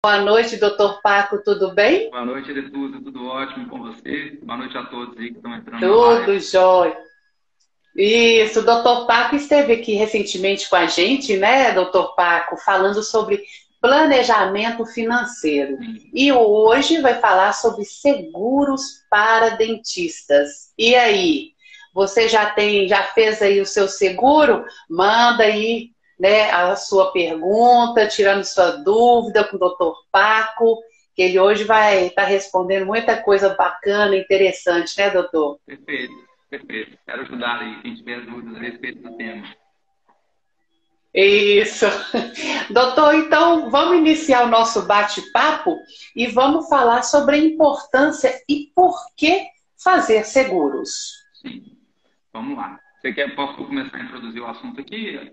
Boa noite, doutor Paco, tudo bem? Boa noite, Letuza, tudo ótimo com você? Boa noite a todos aí que estão entrando. Tudo jóia. Isso, o doutor Paco esteve aqui recentemente com a gente, né, doutor Paco, falando sobre planejamento financeiro. E hoje vai falar sobre seguros para dentistas. E aí, você já tem, já fez aí o seu seguro? Manda aí né, a sua pergunta, tirando sua dúvida com o doutor Paco, que ele hoje vai estar tá respondendo muita coisa bacana, interessante, né, doutor? Perfeito, perfeito. Quero ajudar aí quem tiver dúvidas a respeito do tema. Isso. Doutor, então vamos iniciar o nosso bate-papo e vamos falar sobre a importância e por que fazer seguros. Sim. Vamos lá. Você quer, posso começar a introduzir o assunto aqui?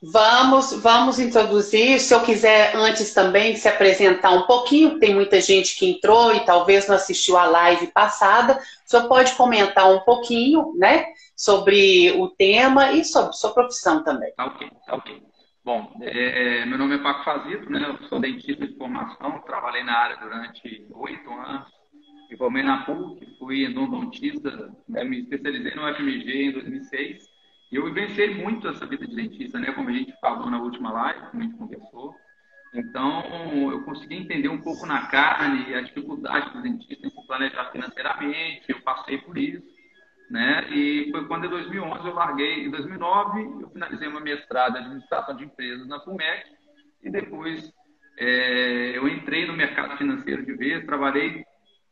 Vamos, vamos introduzir. Se eu quiser antes também se apresentar um pouquinho, tem muita gente que entrou e talvez não assistiu a live passada. O senhor pode comentar um pouquinho, né, sobre o tema e sobre sua profissão também. Tá ok, tá ok. Bom, é, é meu nome é Paco Fazito, né? Eu sou dentista de formação, trabalhei na área durante oito anos, me formei na PUC, fui endodontista, né? me especializei no FMG em 2006 e eu vivenciei muito essa vida de dentista, né? Como a gente falou na última live, como a gente conversou. Então, eu consegui entender um pouco na carne a dificuldade do dentista em planejar financeiramente. Eu passei por isso, né? E foi quando, em 2011, eu larguei. Em 2009, eu finalizei uma mestrado em administração de empresas na FUMEC. E depois, é, eu entrei no mercado financeiro de vez. Trabalhei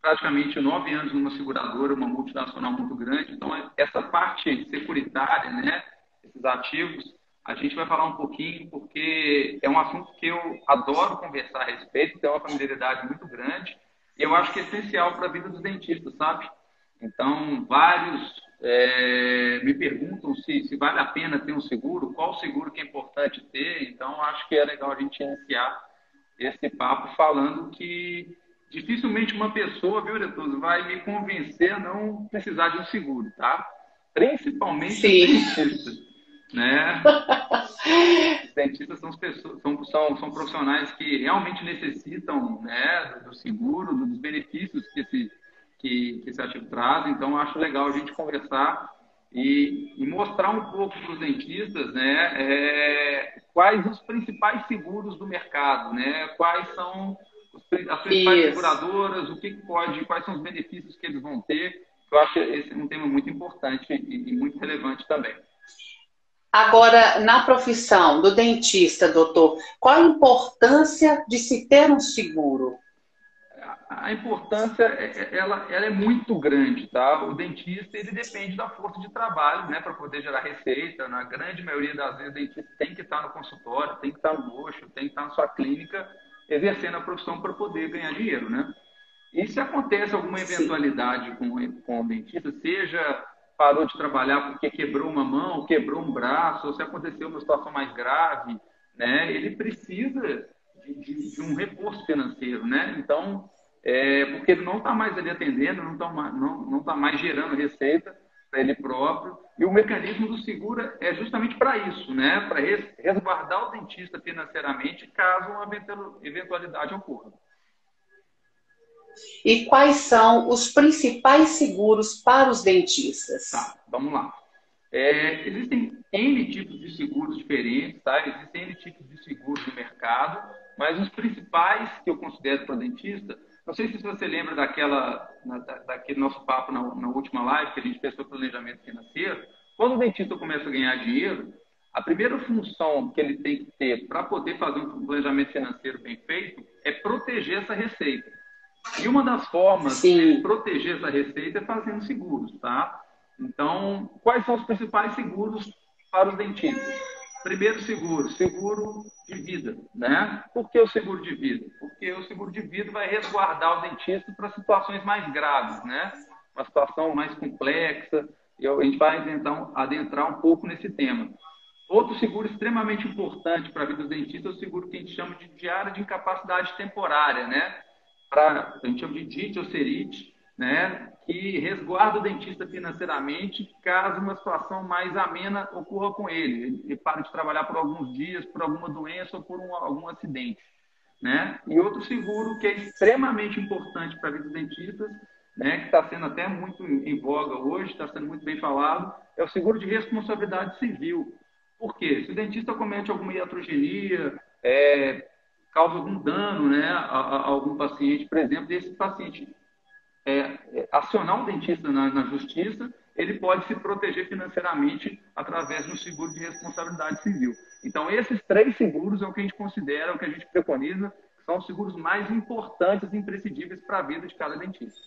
praticamente nove anos numa seguradora, uma multinacional muito grande. Então, essa parte securitária, né, esses ativos, a gente vai falar um pouquinho, porque é um assunto que eu adoro conversar a respeito, tem uma familiaridade muito grande, e eu acho que é essencial para a vida dos dentistas, sabe? Então, vários é, me perguntam se, se vale a pena ter um seguro, qual seguro que é importante ter, então acho que é legal a gente iniciar esse papo falando que dificilmente uma pessoa, viu, Retoso, vai me convencer a não precisar de um seguro, tá? Principalmente Sim. os dentistas, né? os dentistas são, pessoas, são, são, são, profissionais que realmente necessitam né, do seguro, dos benefícios que esse, que, que esse ativo traz. Então, acho legal a gente conversar e, e mostrar um pouco para os dentistas né, é, quais os principais seguros do mercado, né? Quais são as principais Isso. seguradoras, o que pode, quais são os benefícios que eles vão ter. Eu acho esse um tema muito importante e, e muito relevante também. Agora, na profissão do dentista, doutor, qual a importância de se ter um seguro? A importância, é, é, ela, ela é muito grande, tá? O dentista, ele depende da força de trabalho, né, para poder gerar receita. Na grande maioria das vezes, o dentista tem que estar no consultório, tem que estar no mocho, tem que estar na sua clínica exercendo a profissão para poder ganhar dinheiro, né? E se acontece alguma eventualidade com, com o dentista, seja parou de trabalhar porque quebrou uma mão, quebrou um braço, ou se aconteceu uma situação mais grave, né? Ele precisa de, de, de um reforço financeiro, né? Então, é, porque ele não está mais ali atendendo, não está não, não tá mais gerando receita, para ele próprio. E o mecanismo do seguro é justamente para isso, né? para resguardar o dentista financeiramente caso uma eventualidade ocorra. E quais são os principais seguros para os dentistas? Tá, vamos lá. É, existem N tipos de seguros diferentes, tá? Existem N tipos de seguros no mercado, mas os principais que eu considero para dentista não sei se você lembra daquela, na, daquele nosso papo na, na, última live que a gente fez sobre planejamento financeiro. Quando o dentista começa a ganhar dinheiro, a primeira função que ele tem que ter para poder fazer um planejamento financeiro bem feito é proteger essa receita. E uma das formas Sim. de proteger essa receita é fazendo seguros, tá? Então, quais são os principais seguros para os dentistas? Primeiro seguro, seguro de vida, né? Por que o seguro de vida? Porque o seguro de vida vai resguardar o dentista para situações mais graves, né? Uma situação mais complexa, e a gente vai adentrar, adentrar um pouco nesse tema. Outro seguro extremamente importante para a vida do dentista é o seguro que a gente chama de diária de incapacidade temporária, né? Pra, a gente chama de DIT ou SERIT, né? que resguarda o dentista financeiramente caso uma situação mais amena ocorra com ele. Ele para de trabalhar por alguns dias, por alguma doença ou por um, algum acidente. né? E outro seguro que é extremamente importante para a vida dos dentistas, né? Que está sendo até muito em voga hoje, está sendo muito bem falado, é o seguro de responsabilidade civil. Por quê? Se o dentista comete alguma iatrogenia, é, causa algum dano né, a, a, algum paciente, por exemplo, esse paciente é, é, acionar o dentista na, na, justiça, ele pode se proteger financeiramente através do seguro de responsabilidade civil. Então, esses três seguros é o que a gente considera, o que a gente preconiza, são os seguros mais importantes e imprescindíveis para a vida de cada dentista.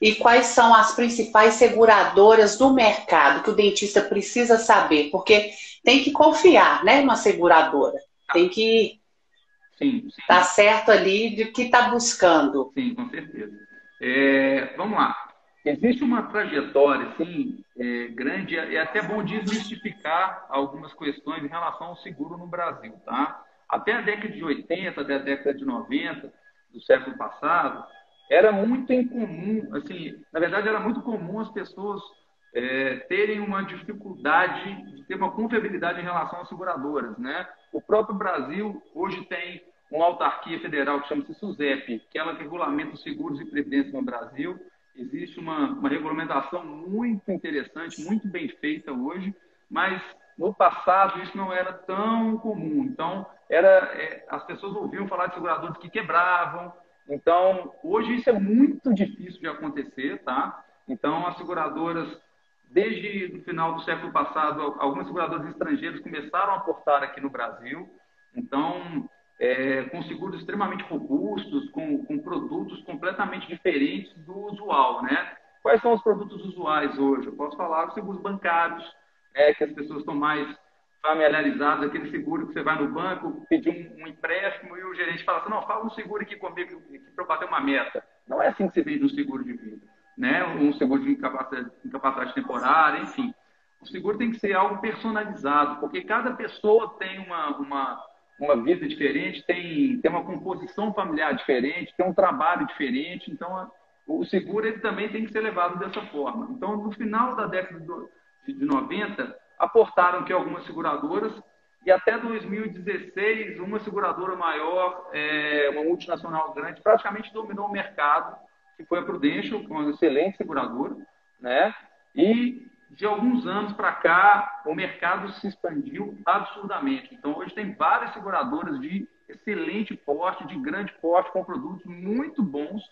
E quais são as principais seguradoras do mercado que o dentista precisa saber? Porque tem que confiar, né, numa seguradora. Tem que estar tá certo ali de que está buscando. Sim, com certeza. É, vamos lá. Existe uma trajetória assim, é, grande, é até bom desmistificar algumas questões em relação ao seguro no Brasil. Tá? Até a década de 80, até a década de 90 do século passado, era muito incomum, assim, na verdade era muito comum as pessoas é, terem uma dificuldade de ter uma confiabilidade em relação às seguradoras, né? O próprio Brasil hoje tem uma autarquia federal que chama-se SUSEP, que ela regulamenta os seguros e previdência no Brasil. Existe uma, uma regulamentação muito interessante, muito bem feita hoje, mas no passado isso não era tão comum. Então, era, é, as pessoas ouviam falar de seguradores que quebravam. Então, hoje isso é muito difícil de acontecer, tá? Então, as seguradoras Desde o final do século passado, algumas seguradoras estrangeiras começaram a aportar aqui no Brasil. Então, é, com seguros extremamente robustos, com, com, produtos completamente diferentes do usual, né? Quais são os produtos usuais hoje? Eu posso falar dos seguros bancários, é, que as pessoas estão mais familiarizadas, aquele seguro que você vai no banco, pedir um, um empréstimo e o gerente fala assim, não, fala um seguro aqui comigo para eu bater uma meta. Não é assim que se vende um seguro de vida né? um seguro de incapacidade, incapacidade temporária, enfim. O seguro tem que ser algo personalizado, porque cada pessoa tem uma, uma, uma vida diferente, tem, tem uma composição familiar diferente, tem um trabalho diferente, então o seguro ele também tem que ser levado dessa forma. Então, no final da década de 90, aportaram que algumas seguradoras, e até 2016, uma seguradora maior, é, uma multinacional grande, praticamente dominou o mercado que foi a Prudential, que é uma excelente seguradora, né? E de alguns anos para cá, o mercado se expandiu absurdamente. Então, hoje tem várias seguradoras de excelente porte, de grande porte, com produtos muito bons.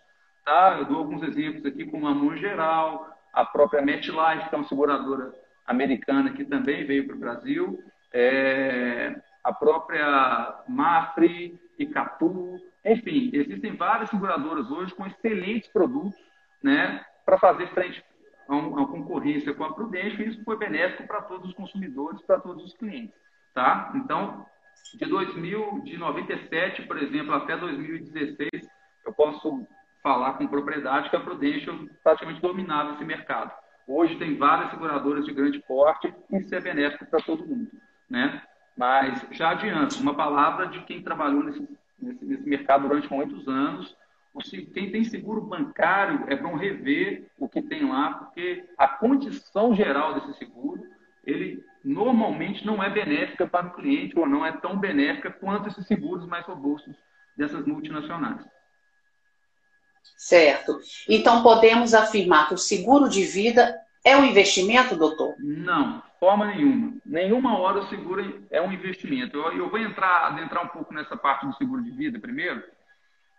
Tá? Eu dou alguns exemplos aqui, como a Mon Geral, a própria MetLife, que é uma seguradora americana que também veio para o Brasil, é, a própria Mafre, Icatu, enfim, existem várias seguradoras hoje com excelentes produtos né, para fazer frente a uma concorrência com a Prudência e isso foi benéfico para todos os consumidores, para todos os clientes. Tá? Então, de 2000, de 97, por exemplo, até 2016, eu posso falar com propriedade que a Prudential praticamente dominava esse mercado. Hoje tem várias seguradoras de grande porte e isso é benéfico para todo mundo. Né? Mas já adianto, uma palavra de quem trabalhou nesse, nesse, nesse mercado durante muitos anos. Quem tem seguro bancário é bom rever o que tem lá, porque a condição geral desse seguro, ele normalmente não é benéfica para o cliente ou não é tão benéfica quanto esses seguros mais robustos dessas multinacionais. Certo. Então podemos afirmar que o seguro de vida é um investimento, doutor? Não, forma nenhuma. Nenhuma hora o seguro é um investimento. Eu, eu vou entrar, entrar um pouco nessa parte do seguro de vida primeiro,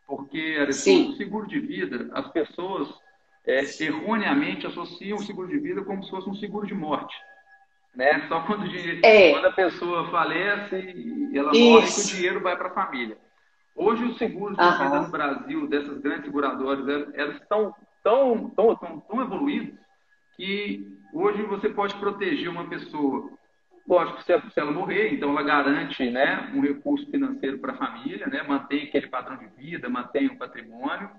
porque o seguro de vida, as pessoas é, erroneamente associam o seguro de vida como se fosse um seguro de morte. Né? Só quando, é. quando a pessoa falece e ela Isso. morre que o dinheiro vai para a família. Hoje os seguros de vida no Brasil, dessas grandes seguradoras, elas estão tão, tão, tão, tão evoluídos que hoje você pode proteger uma pessoa. Lógico, se ela morrer, então ela garante né, um recurso financeiro para a família, né, mantém aquele padrão de vida, mantém o patrimônio.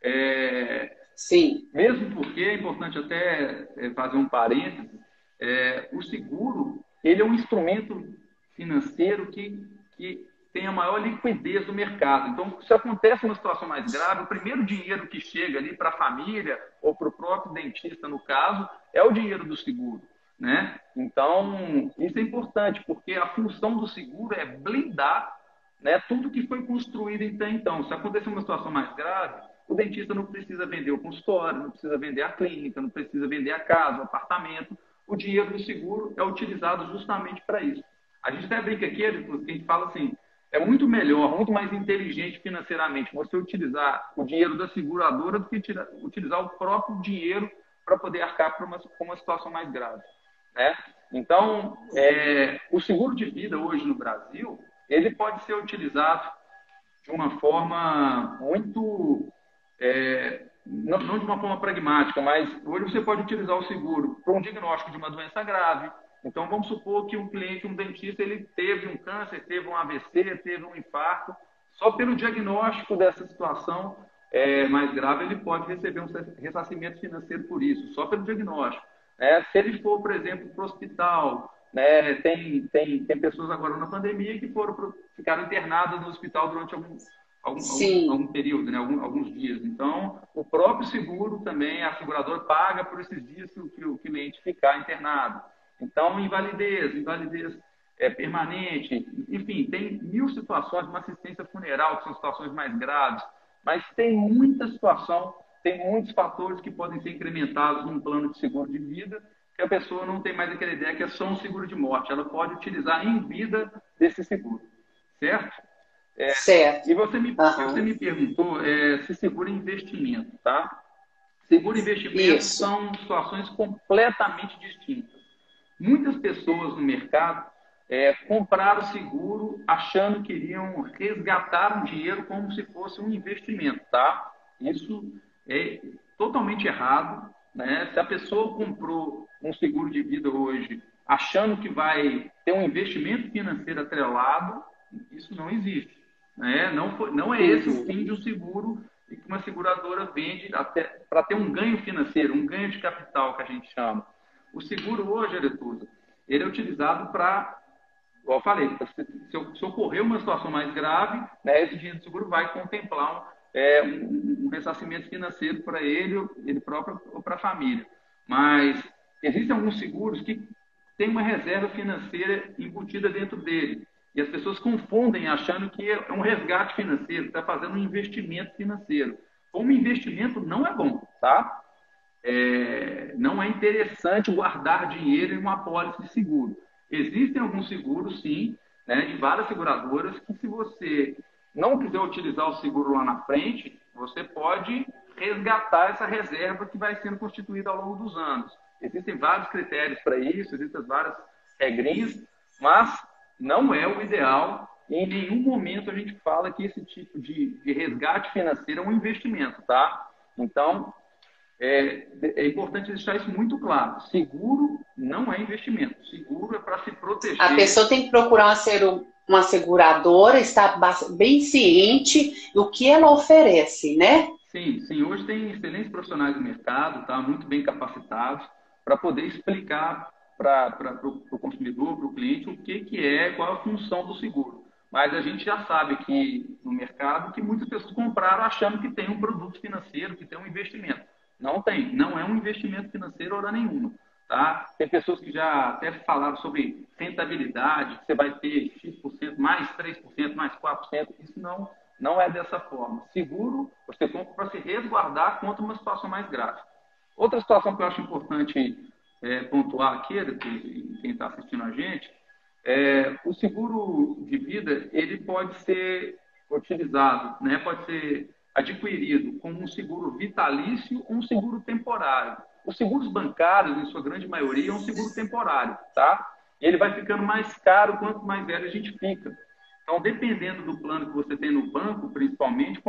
É, Sim. Mesmo porque é importante até é, fazer um parênteses, é, o seguro ele é um instrumento financeiro que, que tem a maior liquidez do mercado. Então, se acontece uma situação mais grave, o primeiro dinheiro que chega ali para a família ou para o próprio dentista, no caso, é o dinheiro do seguro. Né? Então, isso é importante, porque a função do seguro é blindar né, tudo que foi construído até então. Se acontecer uma situação mais grave, o dentista não precisa vender o consultório, não precisa vender a clínica, não precisa vender a casa, o apartamento. O dinheiro do seguro é utilizado justamente para isso. A gente até brinca aqui, a gente fala assim, é muito melhor, muito mais inteligente financeiramente você utilizar o dinheiro da seguradora do que utilizar o próprio dinheiro para poder arcar para uma, uma situação mais grave. Né? Então, é, o seguro de vida hoje no Brasil, ele pode ser utilizado de uma forma muito, é, não, não, de uma forma pragmática, mas hoje você pode utilizar o seguro para um diagnóstico de uma doença grave. Então, vamos supor que um cliente, um dentista, ele teve um câncer, teve um AVC, teve um infarto. Só pelo diagnóstico dessa situação é, mais grave, ele pode receber um ressarcimento financeiro por isso, só pelo diagnóstico. É, se ele for, por exemplo, para o hospital, né, tem, tem, tem pessoas agora na pandemia que foram pro, ficaram internadas no hospital durante algum, algum, algum, algum período, né, algum, alguns dias. Então, o próprio seguro também, a seguradora paga por esses dias que, que o cliente ficar internado. Então, invalidez, invalidez é, permanente, enfim, tem mil situações, uma assistência funeral, que são situações mais graves, mas tem muita situação tem muitos fatores que podem ser incrementados num plano de seguro de vida, que a pessoa não tem mais aquela ideia que é só um seguro de morte. Ela pode utilizar em vida desse seguro. Certo? É, certo. E você me, uhum. você me perguntou é, se seguro é investimento, tá? Seguro e investimento Isso. são situações completamente distintas. Muitas pessoas no mercado é, compraram seguro achando que iriam resgatar um dinheiro como se fosse um investimento, tá? Isso é totalmente errado. Né? Se a pessoa comprou um seguro de vida hoje achando que vai ter um investimento financeiro atrelado, isso não existe. Né? Não, foi, não é esse o fim de um seguro e que uma seguradora vende para ter um ganho financeiro, um ganho de capital, que a gente chama. O seguro hoje, Aretusa, ele é utilizado para, eu falei, se, se ocorrer uma situação mais grave, né, esse dinheiro do seguro vai contemplar é, um, um ressarcimento financeiro para ele, ele próprio ou para a família. Mas existem alguns seguros que têm uma reserva financeira embutida dentro dele. E as pessoas confundem achando que é um resgate financeiro, está fazendo um investimento financeiro. Como investimento não é bom, tá? É, não é interessante guardar dinheiro em uma pólice de seguro. Existem alguns seguros, sim, né, de várias seguradoras, que se você não quiser utilizar o seguro lá na frente, você pode resgatar essa reserva que vai sendo constituída ao longo dos anos. Existem vários critérios para isso, existem várias regrinhas, mas não é o ideal. Em nenhum momento a gente fala que esse tipo de, de resgate financeiro é um investimento, tá? Então, é, é, importante deixar isso muito claro. Seguro não é investimento. Seguro é para se proteger. A pessoa tem que procurar ser, uma seguradora está bem ciente do que ela oferece, né? Sim, sim. Hoje tem excelentes profissionais do mercado, tá? muito bem capacitados, para poder explicar para o consumidor, para o cliente, o que, que é, qual a função do seguro. Mas a gente já sabe que no mercado que muitas pessoas compraram achando que tem um produto financeiro, que tem um investimento. Não tem, não é um investimento financeiro hora nenhuma. Tá? Tem pessoas que já até falaram sobre rentabilidade, que você vai ter X%, mais 3%, mais 4%. Isso não, não é dessa forma. Seguro, você compra para se resguardar contra uma situação mais grave. Outra situação que eu acho importante é, pontuar aqui, quem está assistindo a gente, é, o seguro de vida ele pode ser utilizado, né, pode ser adquirido como um seguro vitalício ou um seguro temporário. Os seguros bancários, em sua grande maioria, é um seguro temporário, tá? E ele vai ficando mais caro quanto mais velho a gente fica. Então, dependendo do plano que você tem no banco, principalmente,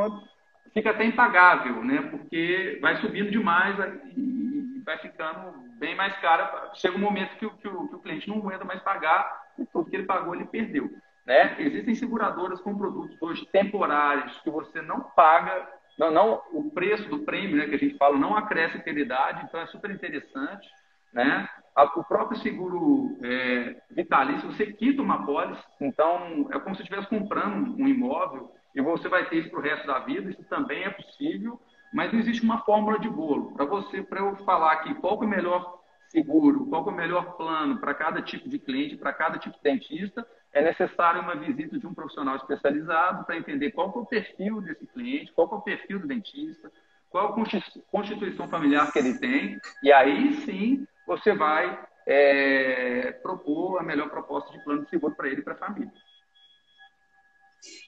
fica até impagável, né? Porque vai subindo demais e vai ficando bem mais caro. Chega um momento que o, que o, que o cliente não aguenta mais pagar e tudo que ele pagou ele perdeu. Né? Existem seguradoras com produtos hoje temporários que você não paga não, não, o preço do prêmio, né, que a gente fala, não acresce utilidade, então é super interessante. Né? O próprio seguro é, vitalício, você quita uma pólice, então é como se estivesse comprando um imóvel e você vai ter isso para o resto da vida, isso também é possível, mas não existe uma fórmula de bolo. Para você, para eu falar aqui qual é o melhor seguro, qual é o melhor plano para cada tipo de cliente, para cada tipo de dentista, é necessário uma visita de um profissional especializado para entender qual é o perfil desse cliente, qual é o perfil do dentista, qual a constituição familiar que ele tem, e aí sim você vai é, propor a melhor proposta de plano de seguro para ele e para a família.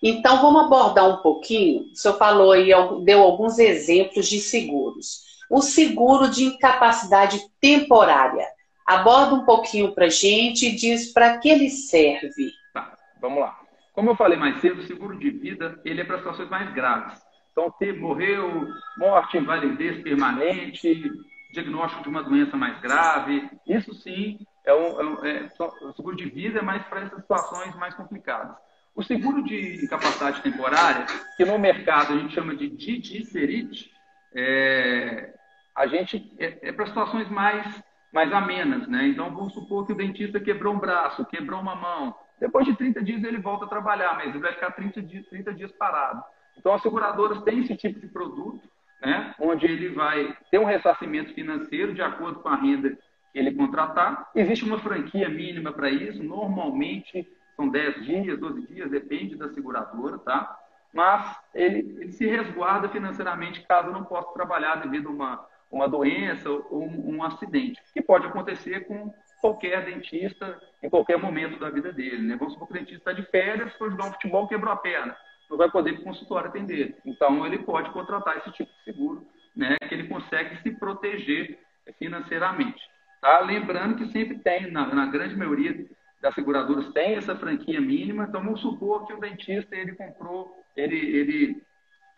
Então, vamos abordar um pouquinho. O senhor falou aí, deu alguns exemplos de seguros. O seguro de incapacidade temporária. Aborda um pouquinho para gente e diz para que ele serve. Tá, vamos lá. Como eu falei mais cedo, o seguro de vida ele é para situações mais graves. Então, ter, morreu, morte, invalidez permanente, diagnóstico de uma doença mais grave, isso sim é um, é é, o seguro de vida é mais para essas situações mais complicadas. O seguro de incapacidade temporária, que no mercado a gente chama de DIDICERIT, é, a gente é, é para situações mais mais amenas, né? Então vamos supor que o dentista quebrou um braço, quebrou uma mão. Depois de 30 dias ele volta a trabalhar, mas ele vai ficar 30 dias, 30 dias parado. Então as seguradoras têm esse tipo de produto né, onde ele vai ter um ressarcimento financeiro de acordo com a renda que ele contratar. Existe uma franquia mínima para isso, normalmente são 10 dias, 12 dias, depende da seguradora, tá? Mas ele, ele se resguarda financeiramente caso não possa trabalhar devido a uma, uma doença ou um, um acidente, que pode acontecer com qualquer dentista em qualquer momento da vida dele. Né? Vamos supor que o dentista está de férias, foi jogar um futebol, quebrou a perna não vai poder ir para o consultório atender. Então, ele pode contratar esse tipo de seguro, né, que ele consegue se proteger financeiramente. Tá? Lembrando que sempre tem, na, na grande maioria das seguradoras, tem essa franquia mínima. Então, vamos supor que o dentista ele comprou, ele, ele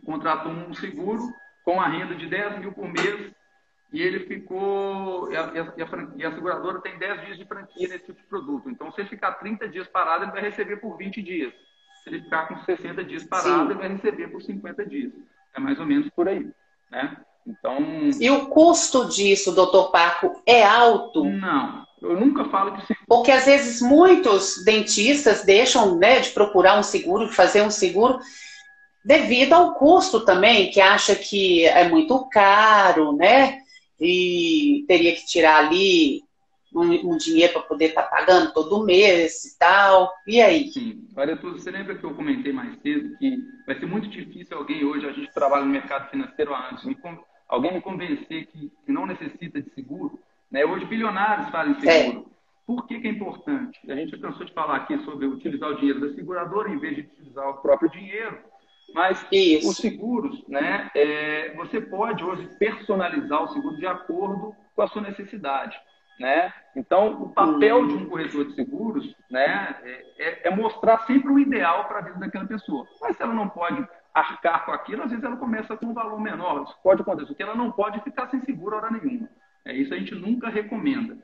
contratou um seguro com a renda de 10 mil por mês e ele ficou. E a, e, a, e a, seguradora tem 10 dias de franquia nesse tipo de produto. Então, se ele ficar 30 dias parado, ele vai receber por 20 dias. Se ele ficar com 60 dias parado, Sim. ele vai receber por 50 dias. É mais ou menos por aí. Né? Então. E o custo disso, doutor Paco, é alto? Não. Eu nunca falo que. Porque às vezes muitos dentistas deixam né, de procurar um seguro, de fazer um seguro, devido ao custo também, que acha que é muito caro, né? E teria que tirar ali um, um dinheiro para poder estar tá pagando todo mês e tal. E aí? Sim. Olha, você lembra que eu comentei mais cedo que vai ser muito difícil alguém hoje, a gente trabalha no mercado financeiro há anos, me, alguém me convencer que, que, não necessita de seguro. Né? Hoje, bilionários fazem seguro. É. Por que, que, é importante? A gente cansou de falar aqui sobre utilizar o dinheiro da seguradora em vez de utilizar o próprio dinheiro. Mas Isso. os seguros, né, é, você pode hoje personalizar o seguro de acordo com a sua necessidade. Né? Então, o papel de um corretor de seguros né, é, é mostrar sempre o ideal para a vida daquela pessoa. Mas se ela não pode arcar com aquilo, às vezes ela começa com um valor menor. Isso pode acontecer, porque ela não pode ficar sem seguro hora nenhuma. É, isso a gente nunca recomenda.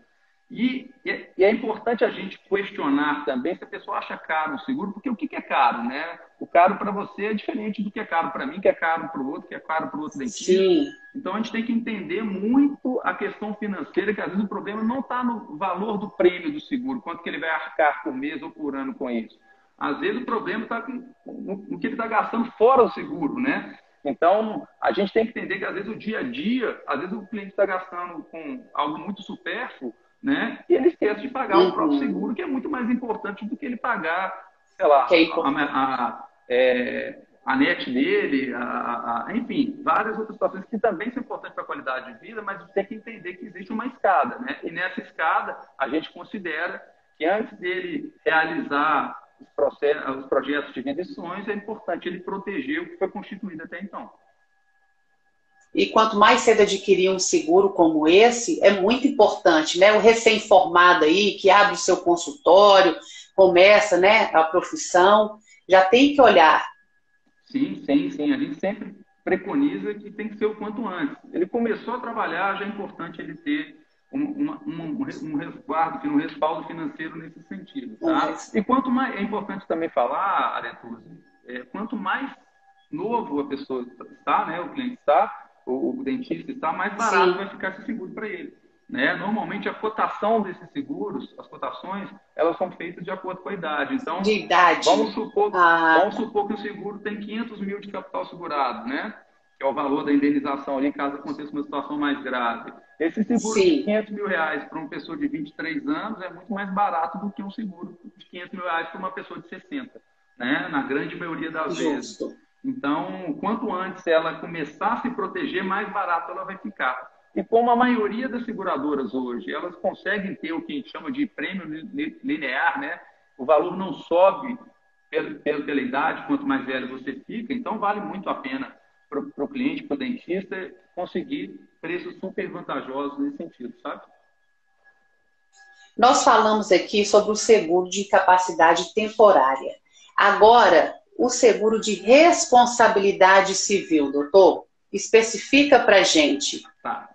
E, e, é importante a gente questionar também se a pessoa acha caro o seguro, porque o que, que é caro, né? O caro para você é diferente do que é caro para mim, que é caro para o outro, que é caro para o outro dentista. Sim. Então a gente tem que entender muito a questão financeira, que às vezes o problema não está no valor do prêmio do seguro, quanto que ele vai arcar por mês ou por ano com isso. Às vezes o problema está no, que ele está gastando fora do seguro, né? Então, a gente tem que entender que às vezes o dia a dia, às vezes o cliente está gastando com algo muito supérfluo, né? E ele esquece de pagar uhum. o próprio seguro, que é muito mais importante do que ele pagar, sei lá, é a, a, é, a, net dele, a, a, enfim, várias outras situações que também são importantes para a qualidade de vida, mas tem que entender que existe uma escada, né? E nessa escada, a gente considera que antes dele realizar os, processos, os projetos de e sonhos, é importante ele proteger o que foi constituído até então. E quanto mais cedo adquirir um seguro como esse, é muito importante, né? O recém-formado aí, que abre o seu consultório, começa, né, a profissão, já tem que olhar. Sim, sim, sim. A gente sempre preconiza que tem que ser o quanto antes. Ele começou a trabalhar, já é importante ele ter um, um, um resguardo, um respaldo financeiro nesse sentido. Tá? E quanto mais, é importante também falar, Aretuzzi, é, quanto mais novo a pessoa está, né, o cliente está, o, o dentista está, mais barato Sim. vai ficar esse seguro para ele. Né? Normalmente a cotação desses seguros, as cotações, elas são feitas de acordo com a idade. Então, de idade. Vamos supor, ah. vamos supor que o seguro tem 500 mil de capital segurado, né? que é o valor da indenização ali caso aconteça uma situação mais grave. Esse seguro Sim. de 500 mil reais para uma pessoa de 23 anos é muito mais barato do que um seguro de 500 mil reais para uma pessoa de 60, né? na grande maioria das Justo. vezes. Então, quanto antes ela começar a se proteger, mais barato ela vai ficar. E como a maioria das seguradoras hoje, elas conseguem ter o que a gente chama de prêmio linear, né? O valor não sobe pela idade, quanto mais velho você fica, então vale muito a pena para o cliente, para o dentista, conseguir preços super vantajosos nesse sentido, sabe? Nós falamos aqui sobre o seguro de incapacidade temporária. Agora, o seguro de responsabilidade civil, doutor? Especifica para gente. Tá.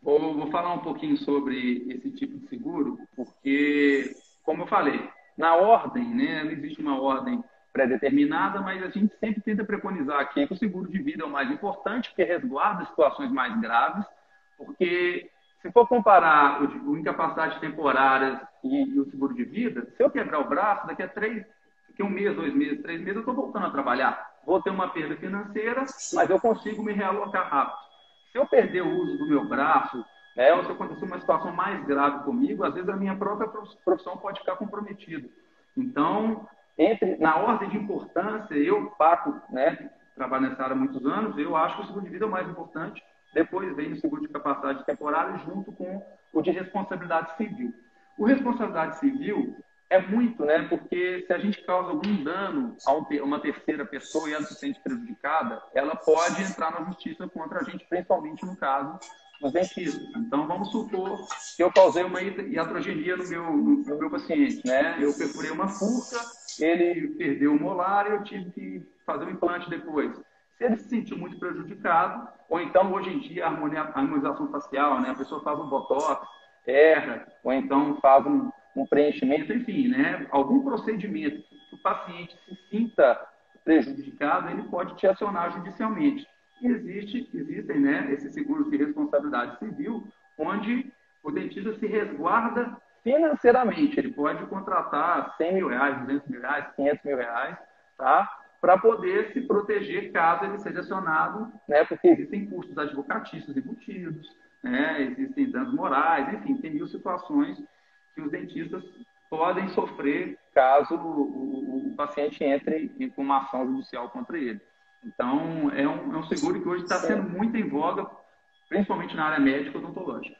Vou, vou, falar um pouquinho sobre esse tipo de seguro, porque, como eu falei, na ordem, né, não existe uma ordem pré-determinada, mas a gente sempre tenta preconizar aqui que o seguro de vida é o mais importante, porque resguarda situações mais graves, porque se for comparar o, o incapacidade temporária e, e, o seguro de vida, se eu quebrar o braço, daqui a três, um mês, dois meses, três meses, eu estou voltando a trabalhar. Vou ter uma perda financeira, mas eu consigo me realocar rápido. Se eu perder o uso do meu braço, né, ou se acontecer uma situação mais grave comigo, às vezes a minha própria profissão pode ficar comprometida. Então, entre, na ordem de importância, eu, Paco, né, trabalho nessa área há muitos anos, eu acho que o seguro de vida é o mais importante. Depois vem o seguro de capacidade temporária junto com o de responsabilidade civil. O responsabilidade civil é muito, né? Porque se a gente causa algum dano a uma terceira pessoa e ela se sente prejudicada, ela pode entrar na justiça contra a gente, principalmente no caso dos dentistas. Então, vamos supor que eu causei uma iatrogenia no meu, no meu paciente, né? Eu perfurei uma furca, ele perdeu o molar e eu tive que fazer um implante depois. Se ele se sentiu muito prejudicado, ou então, hoje em dia, a harmonização facial, né? A pessoa faz um botox, erra, ou então faz um, um preenchimento, enfim, né? Algum procedimento que o paciente se sinta prejudicado, ele pode te acionar judicialmente. E existe, existem né, esses seguros de responsabilidade civil, onde o dentista se resguarda financeiramente. Ele pode contratar 100 mil reais, 200 mil reais, 500 mil reais, tá? para poder se proteger caso ele seja acionado, né? porque existem custos advocatícios embutidos, né? existem danos morais, enfim, tem mil situações que os dentistas podem sofrer caso o, o, o paciente entre com uma ação judicial contra ele. Então, é um, é um seguro que hoje está sendo muito em voga, principalmente na área médica odontológica.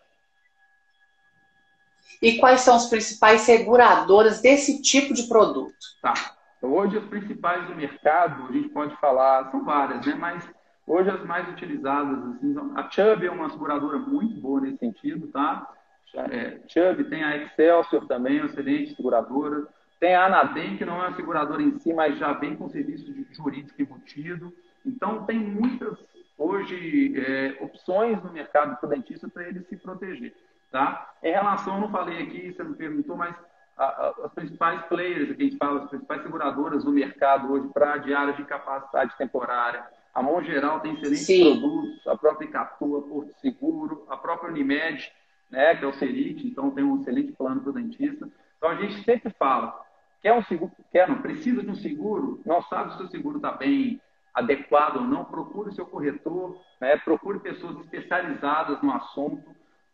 E quais são as principais seguradoras desse tipo de produto? Tá. Hoje, as principais do mercado, a gente pode falar, são várias, né? Mas hoje as mais utilizadas, assim, a Chubb é uma seguradora muito boa nesse sentido, tá? É, Chubb tem a Excelsior também, uma excelente seguradora. Tem a Anadem, que não é uma seguradora em si, mas já vem com serviço de jurídico embutido. Então, tem muitas, hoje, é, opções no mercado para o dentista para ele se proteger. Tá? Em relação, eu não falei aqui, você me perguntou, mas as principais players, que a gente fala, as principais seguradoras do mercado hoje para a diária de capacidade temporária. A Mão Geral tem excelentes Sim. produtos, a própria Icatu, a Porto Seguro, a própria Unimed, né, que é o Cerit, então tem um excelente plano para o dentista. Então a gente sempre fala, Quer um seguro? Quer, não precisa de um seguro? Não sabe se o seguro está bem adequado ou não? Procure seu corretor, né? procure pessoas especializadas no assunto,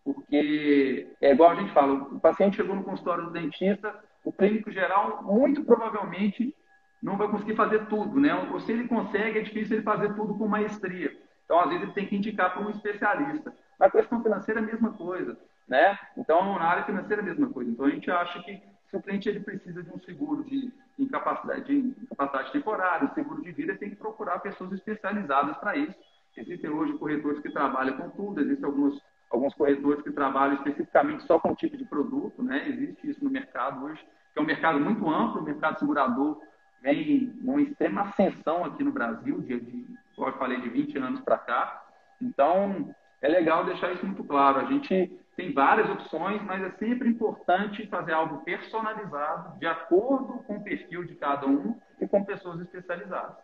porque é igual a gente fala, o paciente chegou no consultório do dentista, o clínico geral muito provavelmente não vai conseguir fazer tudo, né? Ou se ele consegue, é difícil ele fazer tudo com maestria. Então, às vezes, ele tem que indicar para um especialista. Na questão financeira, a mesma coisa, né? Então, na área financeira, a mesma coisa. Então, a gente acha que se o cliente ele precisa de um seguro de incapacidade, de incapacidade temporária, um seguro de vida, tem que procurar pessoas especializadas para isso. Existem hoje corretores que trabalham com tudo, existem alguns, alguns corretores que trabalham especificamente só com um tipo de produto, né? Existe isso no mercado hoje, que é um mercado muito amplo, o mercado segurador vem numa extrema ascensão aqui no Brasil, de, de como eu falei, de 20 anos para cá. Então, é legal deixar isso muito claro. A gente tem várias opções, mas é sempre importante fazer algo personalizado, de acordo com o perfil de cada um e com pessoas especializadas.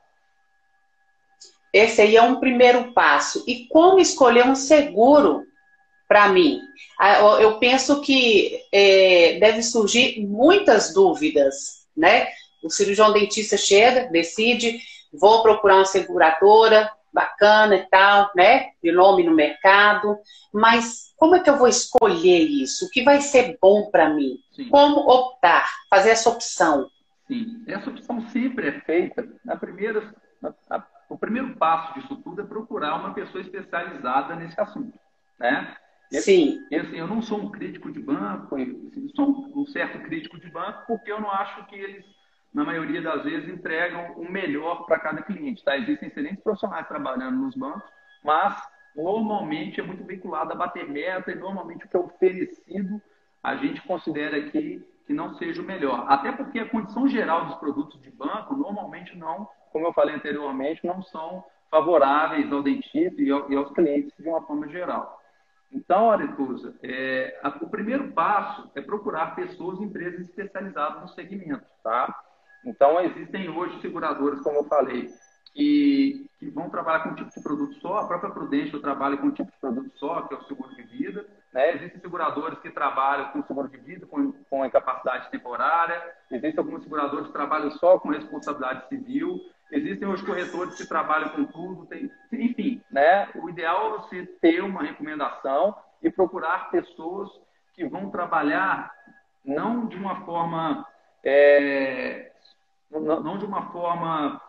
Esse aí é um primeiro passo. E como escolher um seguro para mim? Ah, eu penso que é, deve surgir muitas dúvidas, né? O cirurgião dentista chega, decide, vou procurar uma seguradora, bacana e tal, né? De nome no mercado, mas como é que eu vou escolher isso? O que vai ser bom para mim? Sim. Como optar? Fazer essa opção? Sim, essa opção sempre é feita na primeira, na, na, o primeiro passo disso tudo é procurar uma pessoa especializada nesse assunto, né? Sim. E, assim, eu não sou um crítico de banco, assim, sou um certo crítico de banco, porque eu não acho que eles, na maioria das vezes, entregam o melhor para cada cliente. Tá? Existem excelentes profissionais trabalhando nos bancos, mas normalmente é muito vinculado a bater meta e normalmente o que é oferecido a gente considera que, que não seja o melhor. Até porque a condição geral dos produtos de banco normalmente não, como eu falei anteriormente, não são favoráveis ao dentista e, ao, e aos clientes de uma forma geral. Então, Aretusa, é, o primeiro passo é procurar pessoas e empresas especializadas no segmento, tá? Então, existem hoje seguradoras, como eu falei, que, que vão trabalhar com um tipo de produto só. A própria Prudential trabalha com um tipo de produto só, que é o seguro de vida. Né? Existem seguradores que trabalham com seguro de vida, com, com incapacidade temporária. Existem alguns seguradores que trabalham só com responsabilidade civil. Existem os corretores que trabalham com tudo, tem, enfim, né? O ideal é você ter uma recomendação e procurar pessoas que vão trabalhar não de uma forma é, não de uma forma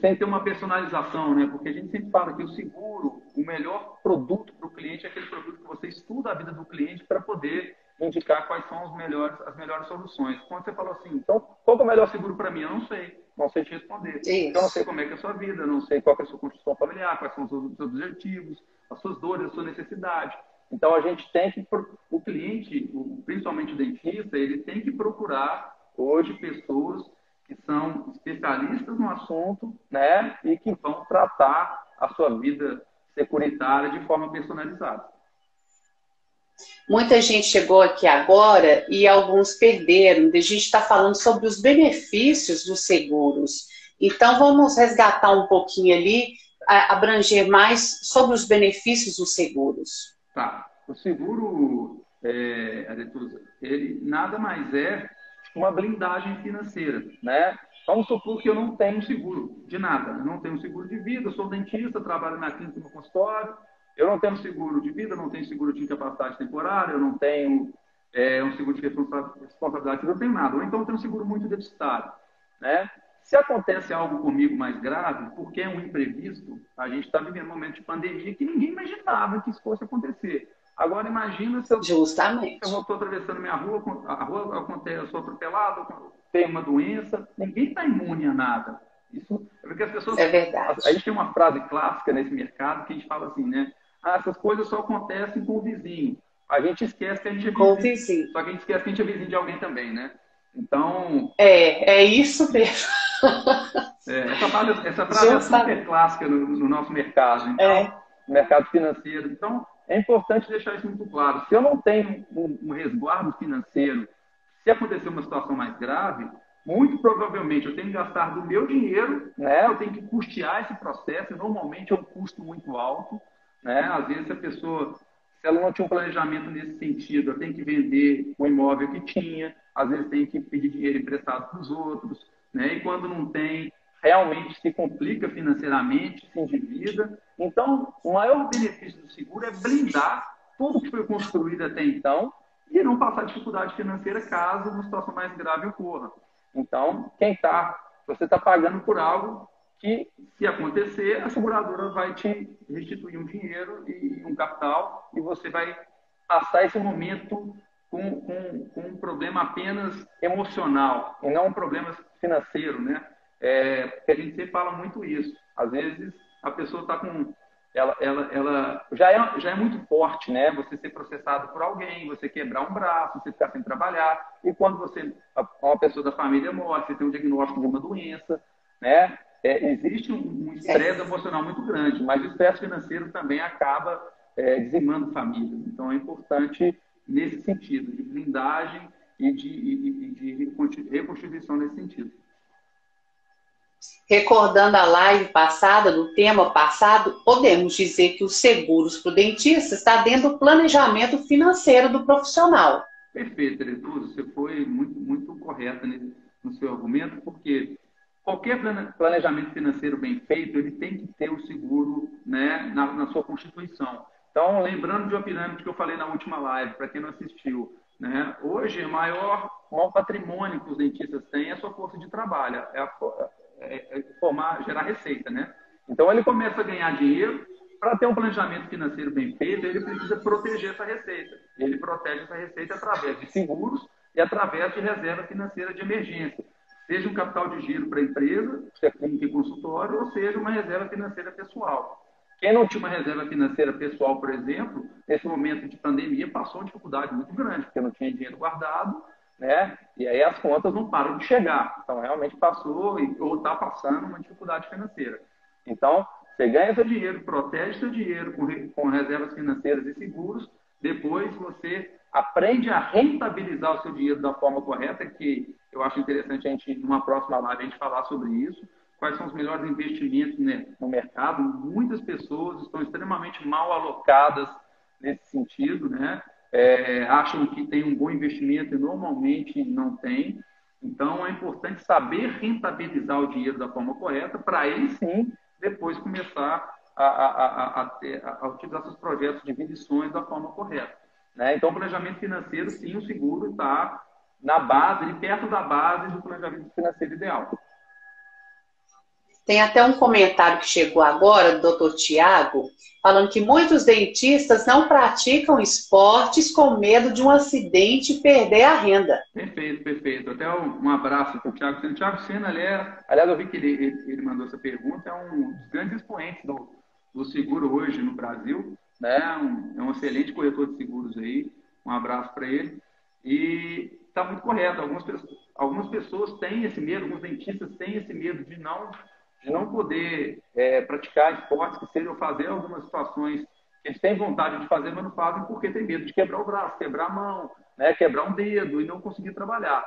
sem ter uma personalização, né? Porque a gente sempre fala que o seguro, o melhor produto para o cliente é aquele produto que você estuda a vida do cliente para poder indicar quais são os melhores, as melhores soluções. Quando você falou assim, então, qual é o melhor seguro para mim? Eu não sei não sei te responder. Isso. Então, eu não sei como é que é a sua vida, não sei qual é a sua construção familiar, quais são os seus objetivos, as suas dores, a sua necessidade. Então, a gente tem que, o cliente, principalmente o dentista, ele tem que procurar hoje pessoas que são especialistas no assunto, né, e que vão tratar a sua vida securitária de forma personalizada. Muita gente chegou aqui agora e alguns perderam. A gente está falando sobre os benefícios dos seguros. Então, vamos resgatar um pouquinho ali, abranger mais sobre os benefícios dos seguros. Tá. O seguro, é, ele nada mais é uma blindagem financeira, né? Vamos supor que eu não tenho seguro de nada. Não tenho seguro de vida, sou dentista, trabalho na clínica no consultório, eu não tenho seguro de vida, não tenho seguro de incapacidade temporária, eu não tenho é, um seguro de responsabilidade, eu não tenho nada. Ou então eu tenho um seguro muito deficitário. Né? Se acontece algo comigo mais grave, porque é um imprevisto, a gente está vivendo um momento de pandemia que ninguém imaginava que isso fosse acontecer. Agora imagina se eu Justamente. estou atravessando minha rua, a rua eu sou atropelado, tenho uma doença, ninguém está imune a nada. Isso é porque as pessoas. É verdade. A gente tem uma frase clássica nesse mercado que a gente fala assim, né? ah, essas coisas só acontecem com o vizinho. A gente esquece que a gente é vizinho. vizinho. Só que a gente esquece que a gente é vizinho de alguém também, né? Então. É, é isso mesmo. É, essa frase, essa frase é super clássica no, no, nosso mercado, então, é. mercado financeiro. Então, é importante deixar isso muito claro. Se eu não tenho um, um resguardo financeiro, se acontecer uma situação mais grave, muito provavelmente eu tenho que gastar do meu dinheiro, né? eu tenho que custear esse processo, normalmente é um custo muito alto. Né? Às vezes a pessoa, se ela não tinha um planejamento nesse sentido, ela tem que vender o imóvel que tinha, às vezes tem que pedir dinheiro emprestado para os outros, né? e quando não tem, realmente se complica financeiramente, se endivida. Então, o maior benefício do seguro é blindar tudo que foi construído até então e não passar dificuldade financeira caso uma situação mais grave ocorra. Então, quem está, você está pagando por algo que, se acontecer, a seguradora vai te restituir um dinheiro e um capital e você vai passar esse momento com, com, com um problema apenas emocional e não um problema financeiro, né? É, porque a gente sempre fala muito isso. Às vezes a pessoa está com ela, ela, ela já, é, já é muito forte, né? Você ser processado por alguém, você quebrar um braço, você ficar sem trabalhar. E quando você, uma pessoa da família morre, você tem um diagnóstico de uma doença, né? é, existe um estresse emocional muito grande, mas o estresse financeiro também acaba é, dizimando famílias. Então é importante nesse sentido, de blindagem e de, e, de reconstituição nesse sentido. Recordando a live passada, do tema passado, podemos dizer que os seguros para o dentista está dentro do planejamento financeiro do profissional. Perfeito, Teretuza. Você foi muito, muito correta no seu argumento, porque qualquer planejamento financeiro bem feito, ele tem que ter o seguro né, na, na sua constituição. Então, lembrando de uma pirâmide que eu falei na última live, para quem não assistiu, né? hoje o maior, maior patrimônio que os dentistas têm é a sua força de trabalho, é, a, é, é formar, gerar receita. Né? Então, ele começa a ganhar dinheiro, para ter um planejamento financeiro bem feito, ele precisa proteger essa receita. Ele protege essa receita através de seguros e através de reserva financeira de emergência seja um capital de giro para a empresa, seja clínica e consultório, ou seja uma reserva financeira pessoal. Quem não tinha uma reserva financeira pessoal, por exemplo, nesse momento de pandemia, passou uma dificuldade muito grande, porque não tinha dinheiro guardado, né? E aí as contas não param de chegar. Então, realmente passou ou está passando uma dificuldade financeira. Então, você ganha seu dinheiro, protege seu dinheiro com, com reservas financeiras e seguros, depois você aprende a rentabilizar o seu dinheiro da forma correta, que eu acho interessante a gente, numa próxima live, a gente falar sobre isso. Quais são os melhores investimentos né, no mercado? Muitas pessoas estão extremamente mal alocadas nesse sentido, né? É, acham que tem um bom investimento e normalmente não tem. Então, é importante saber rentabilizar o dinheiro da forma correta para aí sim depois começar a, a, a, a, utilizar seus projetos de vida da forma correta. Né? Então, o planejamento financeiro, sim, o seguro está na base, perto da base do planejamento financeiro ideal. Tem até um comentário que chegou agora do Dr. Tiago, falando que muitos dentistas não praticam esportes com medo de um acidente e perder a renda. Perfeito, perfeito. Até um, abraço para o Tiago Sena. Tiago Sena, é, aliás, eu vi que ele, ele, mandou essa pergunta, é um dos grandes expoentes do, do seguro hoje no Brasil. Né? Um, é um excelente corretor de seguros aí. Um abraço para ele. E está muito correto. Algumas algumas pessoas têm esse medo, alguns dentistas têm esse medo de não, de não poder é, praticar esportes que sejam fazer algumas situações que eles têm vontade de fazer, mas não fazem porque tem medo de quebrar o braço, quebrar a mão, né, quebrar um dedo e não conseguir trabalhar.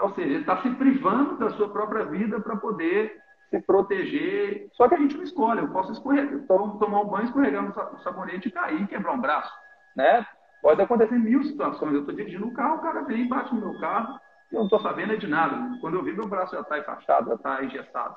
Ou seja, ele está se privando da sua própria vida para poder se proteger. Só que a gente não escolhe. Eu posso escorregar, tomar um banho, escorregar no sabonete e cair, quebrar um braço, né? Pode acontecer mil situações. Eu estou dirigindo um carro, o cara vem, bate no meu carro, e eu não estou sabendo de nada. Quando eu vi, meu braço já está enfaixado, já está engessado.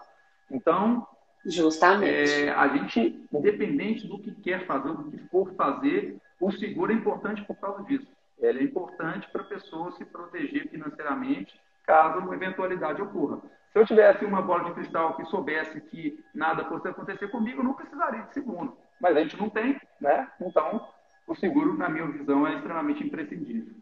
Então, Justamente. É, a gente, independente do que quer fazer, do que for fazer, o seguro é importante por causa disso. Ele é importante para a pessoa se proteger financeiramente caso uma eventualidade ocorra. Se eu tivesse uma bola de cristal que soubesse que nada fosse acontecer comigo, eu não precisaria de seguro. Mas a gente não tem, né? Então, o seguro, na minha visão, é extremamente imprescindível.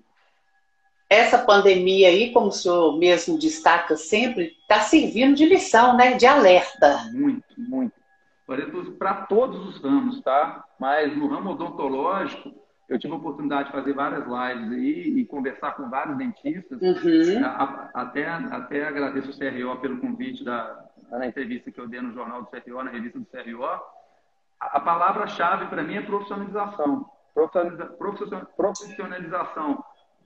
Essa pandemia aí, como o senhor mesmo destaca sempre, está servindo de lição, né? De alerta. Muito, muito. Para todos os ramos, tá? Mas no ramo odontológico, eu tive a oportunidade de fazer várias lives aí e conversar com vários dentistas. Uhum. Até, até agradeço o CRO pelo convite da, na entrevista que eu dei no jornal do CRO, na revista do CRO. A, a palavra-chave para mim é profissionalização profissionalização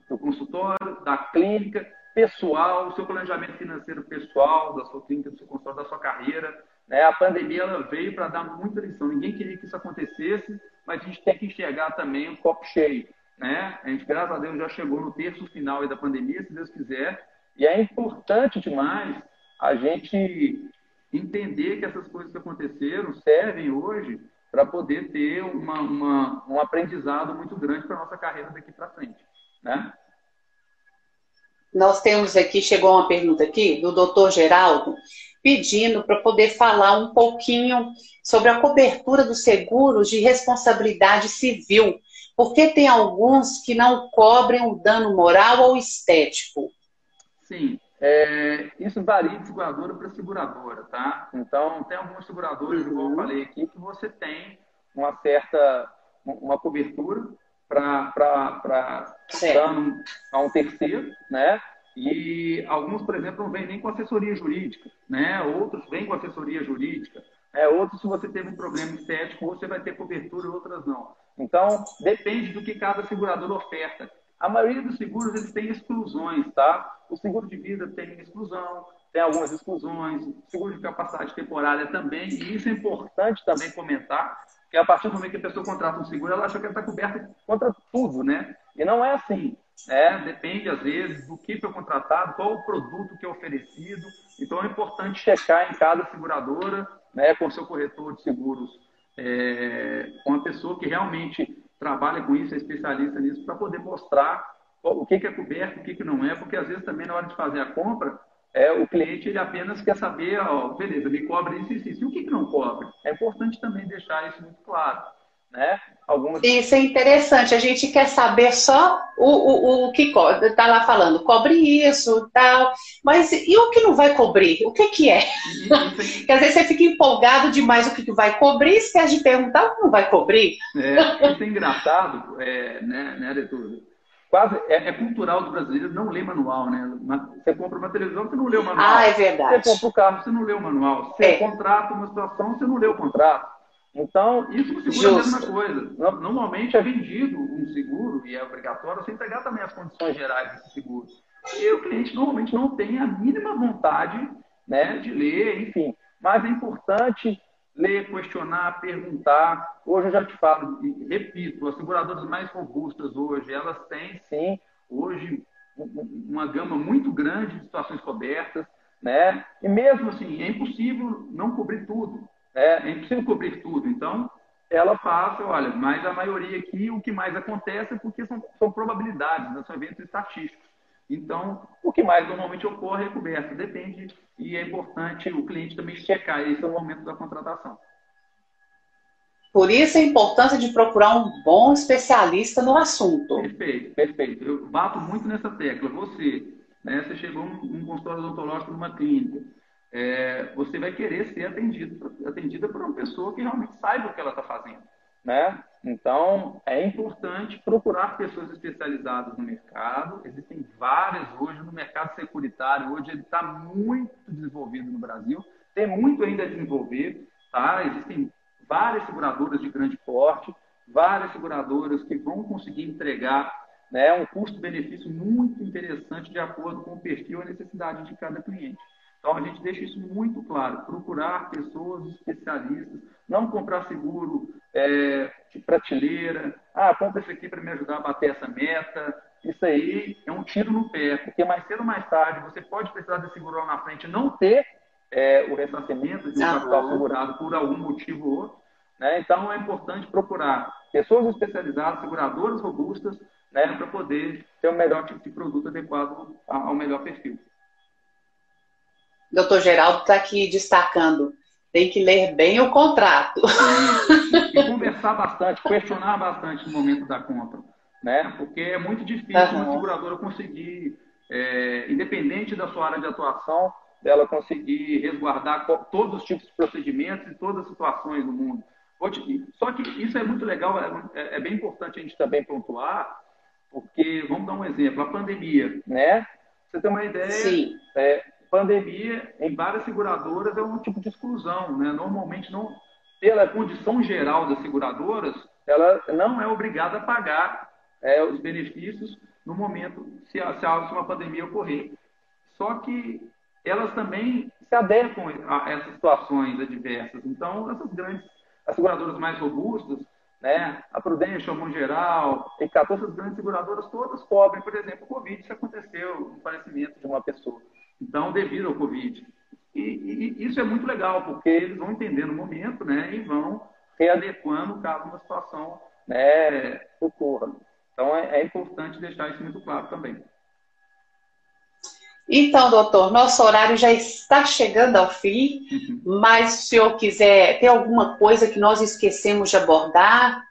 do consultório, da clínica, pessoal, seu planejamento financeiro pessoal, da sua clínica, do seu consultório, da sua carreira. Né? A pandemia ela veio para dar muita lição. Ninguém queria que isso acontecesse, mas a gente tem que enxergar também o copo cheio. Né? A gente, graças a Deus, já chegou no terço final da pandemia, se Deus quiser. E é importante demais a gente entender que essas coisas que aconteceram servem hoje para poder ter uma, uma, um aprendizado muito grande para a nossa carreira daqui para frente. Né? Nós temos aqui, chegou uma pergunta aqui do doutor Geraldo, pedindo para poder falar um pouquinho sobre a cobertura dos seguros de responsabilidade civil, porque tem alguns que não cobrem o dano moral ou estético. Sim, é, isso varia de seguradora para seguradora, tá? Então, tem algumas seguradoras, uhum. igual eu falei aqui, que você tem uma certa uma cobertura para dano a um terceiro, né? E alguns, por exemplo, não vêm nem com assessoria jurídica, né? Outros vêm com assessoria jurídica. É, outros, se você teve um problema estético, você vai ter cobertura outras não. Então, depende do que cada seguradora oferta. A maioria dos seguros eles têm exclusões, tá? O seguro de vida tem exclusão, tem algumas exclusões, o seguro de capacidade temporária também, e isso é importante também comentar, que a partir do momento que a pessoa contrata um seguro, ela acha que ela está coberta contra tudo, né? E não é assim. né? depende às vezes do que foi contratado, qual o produto que é oferecido. Então é importante checar em cada seguradora, né, com seu corretor de seguros, é, com a pessoa que realmente trabalha com isso, é especialista nisso, para poder mostrar o que, que é coberto, o que, que não é, porque às vezes também na hora de fazer a compra, é, o cliente ele apenas quer saber, ó, beleza, me cobre isso e isso, e o que, que não cobre. É importante também deixar isso muito claro. Né? Algumas... Isso é interessante. A gente quer saber só o, o, o que está lá falando, cobre isso, tal. Mas e o que não vai cobrir? O que, que é? Porque às vezes você fica empolgado demais o que, que vai cobrir, esquece de perguntar o que não vai cobrir. É, isso é engraçado, é, né, né, Arthur? Quase é, é, cultural do brasileiro não ler manual, né? Você compra uma televisão, você não lê o manual. Ah, é verdade. Você compra o carro, você não lê o manual. Você é. contrata uma situação, você não lê o contrato. Então, isso no seguro Justo. é a mesma coisa. Normalmente é vendido um seguro, e é obrigatório, você entregar também as condições gerais desse seguro. E o cliente normalmente não tem a mínima vontade né, de ler, enfim. Mas é importante ler, questionar, perguntar. Hoje eu já te falo, e repito, as seguradoras mais robustas hoje, elas têm sim, hoje, uma gama muito grande de situações cobertas, né? E mesmo assim, é impossível não cobrir tudo. É, é impossível cobrir tudo. Então, ela passa, olha, mas a maioria aqui, o que mais acontece é porque são, são probabilidades, né? são eventos estatísticos. Então, o que mais normalmente ocorre é coberto. Depende e é importante o cliente também checar esse no momento da contratação. Por isso a importância de procurar um bom especialista no assunto. Perfeito, perfeito. Eu bato muito nessa tecla. Você, né, você chegou num consultório odontológico numa clínica é, você vai querer ser atendido, atendida por uma pessoa que realmente saiba o que ela está fazendo. Né? Então, é importante procurar pessoas especializadas no mercado. Existem várias hoje no mercado securitário. Hoje ele está muito desenvolvido no Brasil. Tem muito ainda a desenvolver. Tá? Existem várias seguradoras de grande porte, várias seguradoras que vão conseguir entregar né, um custo-benefício muito interessante de acordo com o perfil e a necessidade de cada cliente. Então, a gente deixa isso muito claro: procurar pessoas especialistas, não comprar seguro é, de prateleira. Ah, compra esse aqui para me ajudar a bater essa meta. Isso aí é um tiro no pé, porque mais cedo ou mais tarde você pode precisar de seguro lá na frente e não ter é, o ressarcimento de um capital segurado por algum motivo ou outro. Né? Então, é importante procurar pessoas especializadas, seguradoras robustas, né, para poder ter o melhor tipo de produto adequado ao melhor perfil doutor Geraldo está aqui destacando. Tem que ler bem o contrato. E, conversar bastante, questionar bastante no momento da compra. Né? Porque é muito difícil uhum. uma seguradora conseguir, é, independente da sua área de atuação, dela conseguir resguardar todos os tipos de procedimentos e todas as situações do mundo. Só que isso é muito legal, é, é bem importante a gente também pontuar, porque, vamos dar um exemplo, a pandemia, né? Você tem uma ideia, Sim. É, pandemia, em várias seguradoras, é um tipo de exclusão. Né? Normalmente, não, pela condição geral das seguradoras, ela não é obrigada a pagar é, os benefícios no momento se, se, se uma pandemia ocorrer. Só que elas também se adequam a essas situações adversas. Então, essas grandes, as seguradoras mais robustas, né, a Prudential, a Geral, e 14 grandes seguradoras, todas cobrem, por exemplo, o Covid, se aconteceu o falecimento de uma pessoa. Então, devido ao Covid. E, e, isso é muito legal, porque eles vão entendendo o momento né, e vão readequando caso uma situação né, ocorra. Então, é, é importante deixar isso muito claro também. Então, doutor, nosso horário já está chegando ao fim, uhum. mas se o senhor quiser, ter alguma coisa que nós esquecemos de abordar,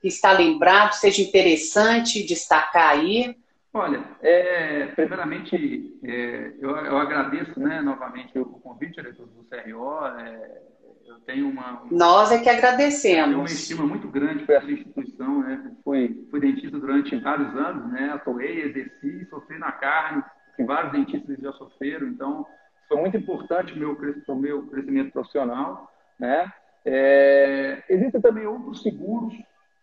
que está lembrado, seja interessante destacar aí? Olha, é, primeiramente, é, eu, eu, agradeço né, novamente o convite, diretor do CRO. É, eu tenho uma. Nós é que agradecemos. Tenho uma estima muito grande por essa instituição. Né? Fui, fui dentista durante vários anos, né? atuei, exerci, sofri na carne, vários dentistas já sofreram. Então, foi muito importante para o meu crescimento profissional. Né? É, existem também outros seguros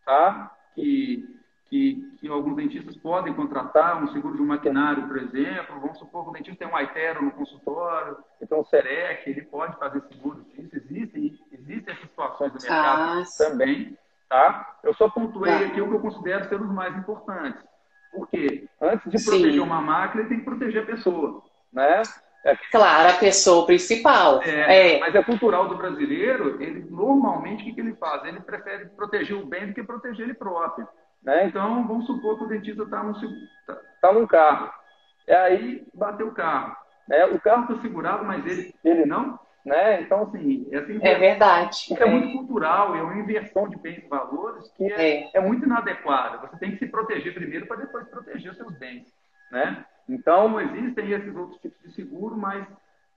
tá? que que, que, alguns dentistas podem contratar, um seguro de um maquinário, por exemplo. Vamos supor que o dentista tem um Aitero no consultório, então o SEREC, ele pode fazer seguro disso. Existem, existem essas situações no mercado ah, também. Tá? Eu só pontuei tá. aqui o que eu considero ser os mais importantes. Por quê? Antes de proteger Sim. uma máquina, ele tem que proteger a pessoa, né? É, claro, a pessoa principal. É, é. Mas é cultural do brasileiro, ele normalmente o que, que ele faz? Ele prefere proteger o bem do que proteger ele próprio. Né? Então, vamos supor que o dentista está no, tá, tá num carro. E aí bateu o carro. Né? O carro está segurado, mas ele, ele não. Né? Então, assim, essa é verdade. Isso é. é muito cultural, é uma inversão de bens e valores que é, é. é muito inadequada. Você tem que se proteger primeiro para depois proteger os seus bens. Né? Então, existem esses outros tipos de seguro, mas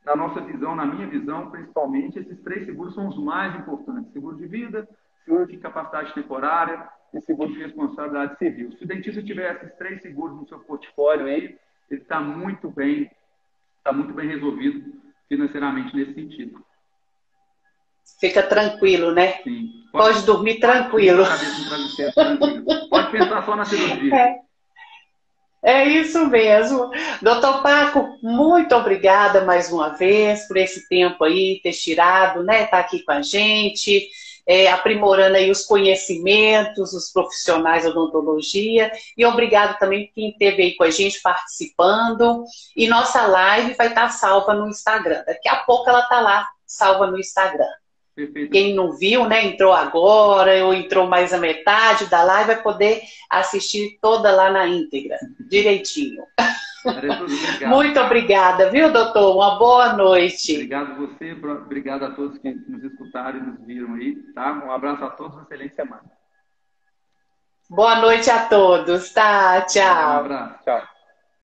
na nossa visão, na minha visão, principalmente, esses três seguros são os mais importantes: seguro de vida, seguro de incapacidade temporária e seguro de responsabilidade civil. Se o dentista tiver esses três seguros no seu portfólio aí, ele está muito bem, está muito bem resolvido financeiramente nesse sentido. Fica tranquilo, né? Sim. Pode, Pode dormir tranquilo. tranquilo. Pode pensar só na cirurgia. É. É isso mesmo. Doutor Paco, muito obrigada mais uma vez por esse tempo aí, ter tirado, né? Estar tá aqui com a gente, é, aprimorando aí os conhecimentos, os profissionais da odontologia. E obrigado também quem esteve aí com a gente participando. E nossa live vai estar tá salva no Instagram. Daqui a pouco ela está lá, salva no Instagram. Perfeito. Quem não viu, né, entrou agora ou entrou mais a metade da live, vai poder assistir toda lá na íntegra, direitinho. Muito obrigada, viu, doutor? Uma boa noite. Obrigado a você, obrigado a todos que nos escutaram e nos viram aí, tá? Um abraço a todos, uma excelente semana. Boa noite a todos, tá? Tchau. Um abraço, tchau.